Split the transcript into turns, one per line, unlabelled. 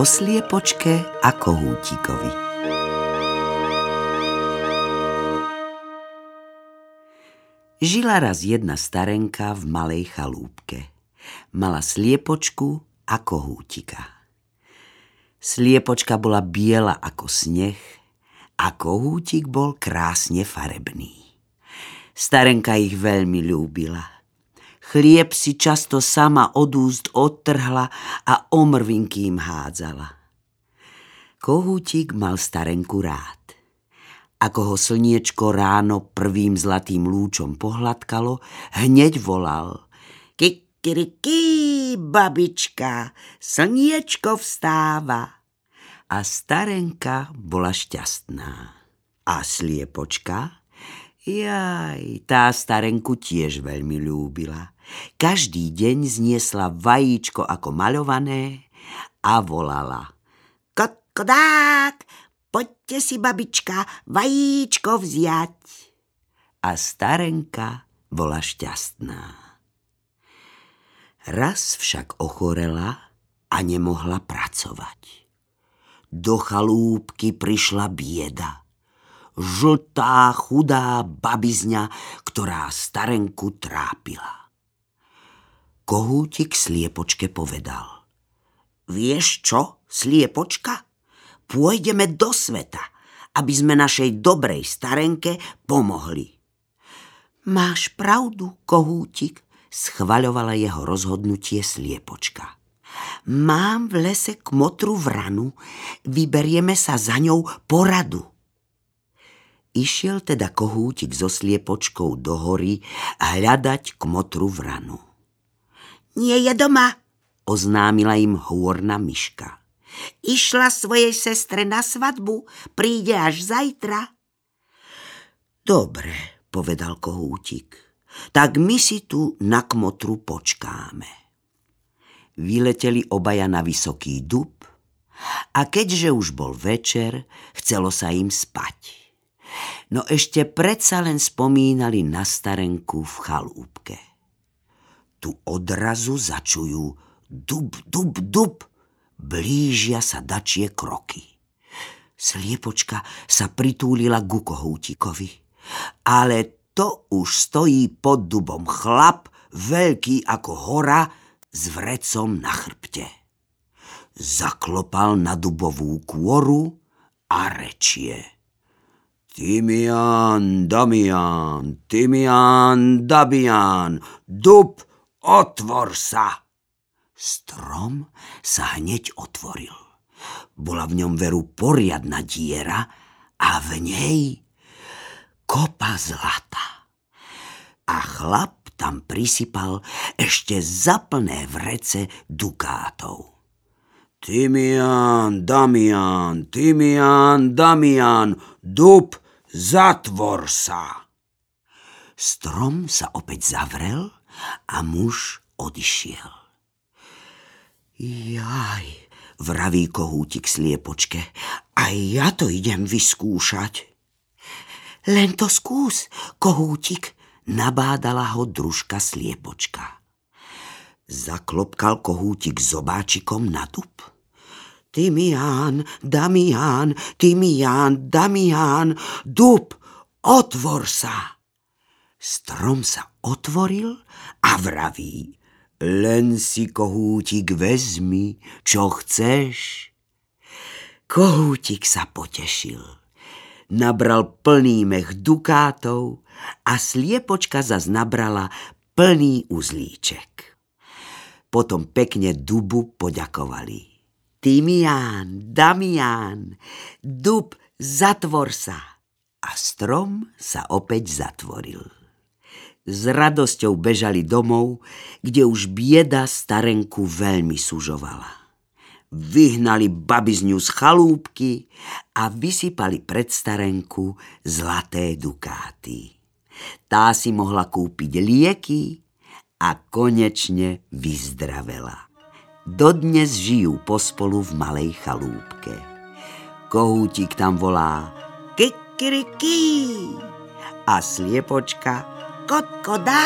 o sliepočke a kohútikovi. Žila raz jedna starenka v malej chalúbke. Mala sliepočku a kohútika. Sliepočka bola biela ako sneh a kohútik bol krásne farebný. Starenka ich veľmi ľúbila. Chlieb si často sama od úst odtrhla a omrvinky im hádzala. Kohútik mal starenku rád. Ako ho slniečko ráno prvým zlatým lúčom pohľadkalo, hneď volal. Kikiriki, babička, slniečko vstáva. A starenka bola šťastná. A sliepočka Jaj, tá starenku tiež veľmi ľúbila. Každý deň zniesla vajíčko ako maľované a volala. Kotkodák, poďte si, babička, vajíčko vziať. A starenka bola šťastná. Raz však ochorela a nemohla pracovať. Do chalúbky prišla bieda žltá, chudá babizňa, ktorá starenku trápila. Kohútik sliepočke povedal. Vieš čo, sliepočka? Pôjdeme do sveta, aby sme našej dobrej starenke pomohli. Máš pravdu, kohútik, schvaľovala jeho rozhodnutie sliepočka. Mám v lese kmotru vranu, vyberieme sa za ňou poradu. Išiel teda kohútik so sliepočkou do hory hľadať kmotru vranu. Nie je doma, oznámila im hôrna myška. Išla svojej sestre na svadbu, príde až zajtra. Dobre, povedal kohútik, tak my si tu na kmotru počkáme. Vyleteli obaja na vysoký dub a keďže už bol večer, chcelo sa im spať no ešte predsa len spomínali na starenku v chalúbke. Tu odrazu začujú dub, dub, dub, blížia sa dačie kroky. Sliepočka sa pritúlila ku kohútikovi, ale to už stojí pod dubom chlap, veľký ako hora, s vrecom na chrbte. Zaklopal na dubovú kôru a rečie. Timian, Damian, Timian, Dabian, dub, otvor sa! Strom sa hneď otvoril. Bola v ňom veru poriadna diera a v nej kopa zlata. A chlap tam prisypal ešte zaplné vrece dukátov. Timian, Damian, Timian, Damian, dub, zatvor sa. Strom sa opäť zavrel a muž odišiel. Jaj, vraví kohútik sliepočke, aj ja to idem vyskúšať. Len to skús, kohútik, nabádala ho družka sliepočka. Zaklopkal kohútik zobáčikom na dub. Timián, Damián, Timián, Damián, dub, otvor sa. Strom sa otvoril a vraví, len si kohútik vezmi, čo chceš. Kohútik sa potešil. Nabral plný mech dukátov a sliepočka zas nabrala plný uzlíček. Potom pekne dubu poďakovali. Timián, Damián, dub, zatvor sa. A strom sa opäť zatvoril. S radosťou bežali domov, kde už bieda starenku veľmi sužovala. Vyhnali babizňu z chalúbky a vysypali pred starenku zlaté dukáty. Tá si mohla kúpiť lieky a konečne vyzdravela. Dodnes žijú pospolu v malej chalúbke. Kohútik tam volá kikiriki a sliepočka kotkodá.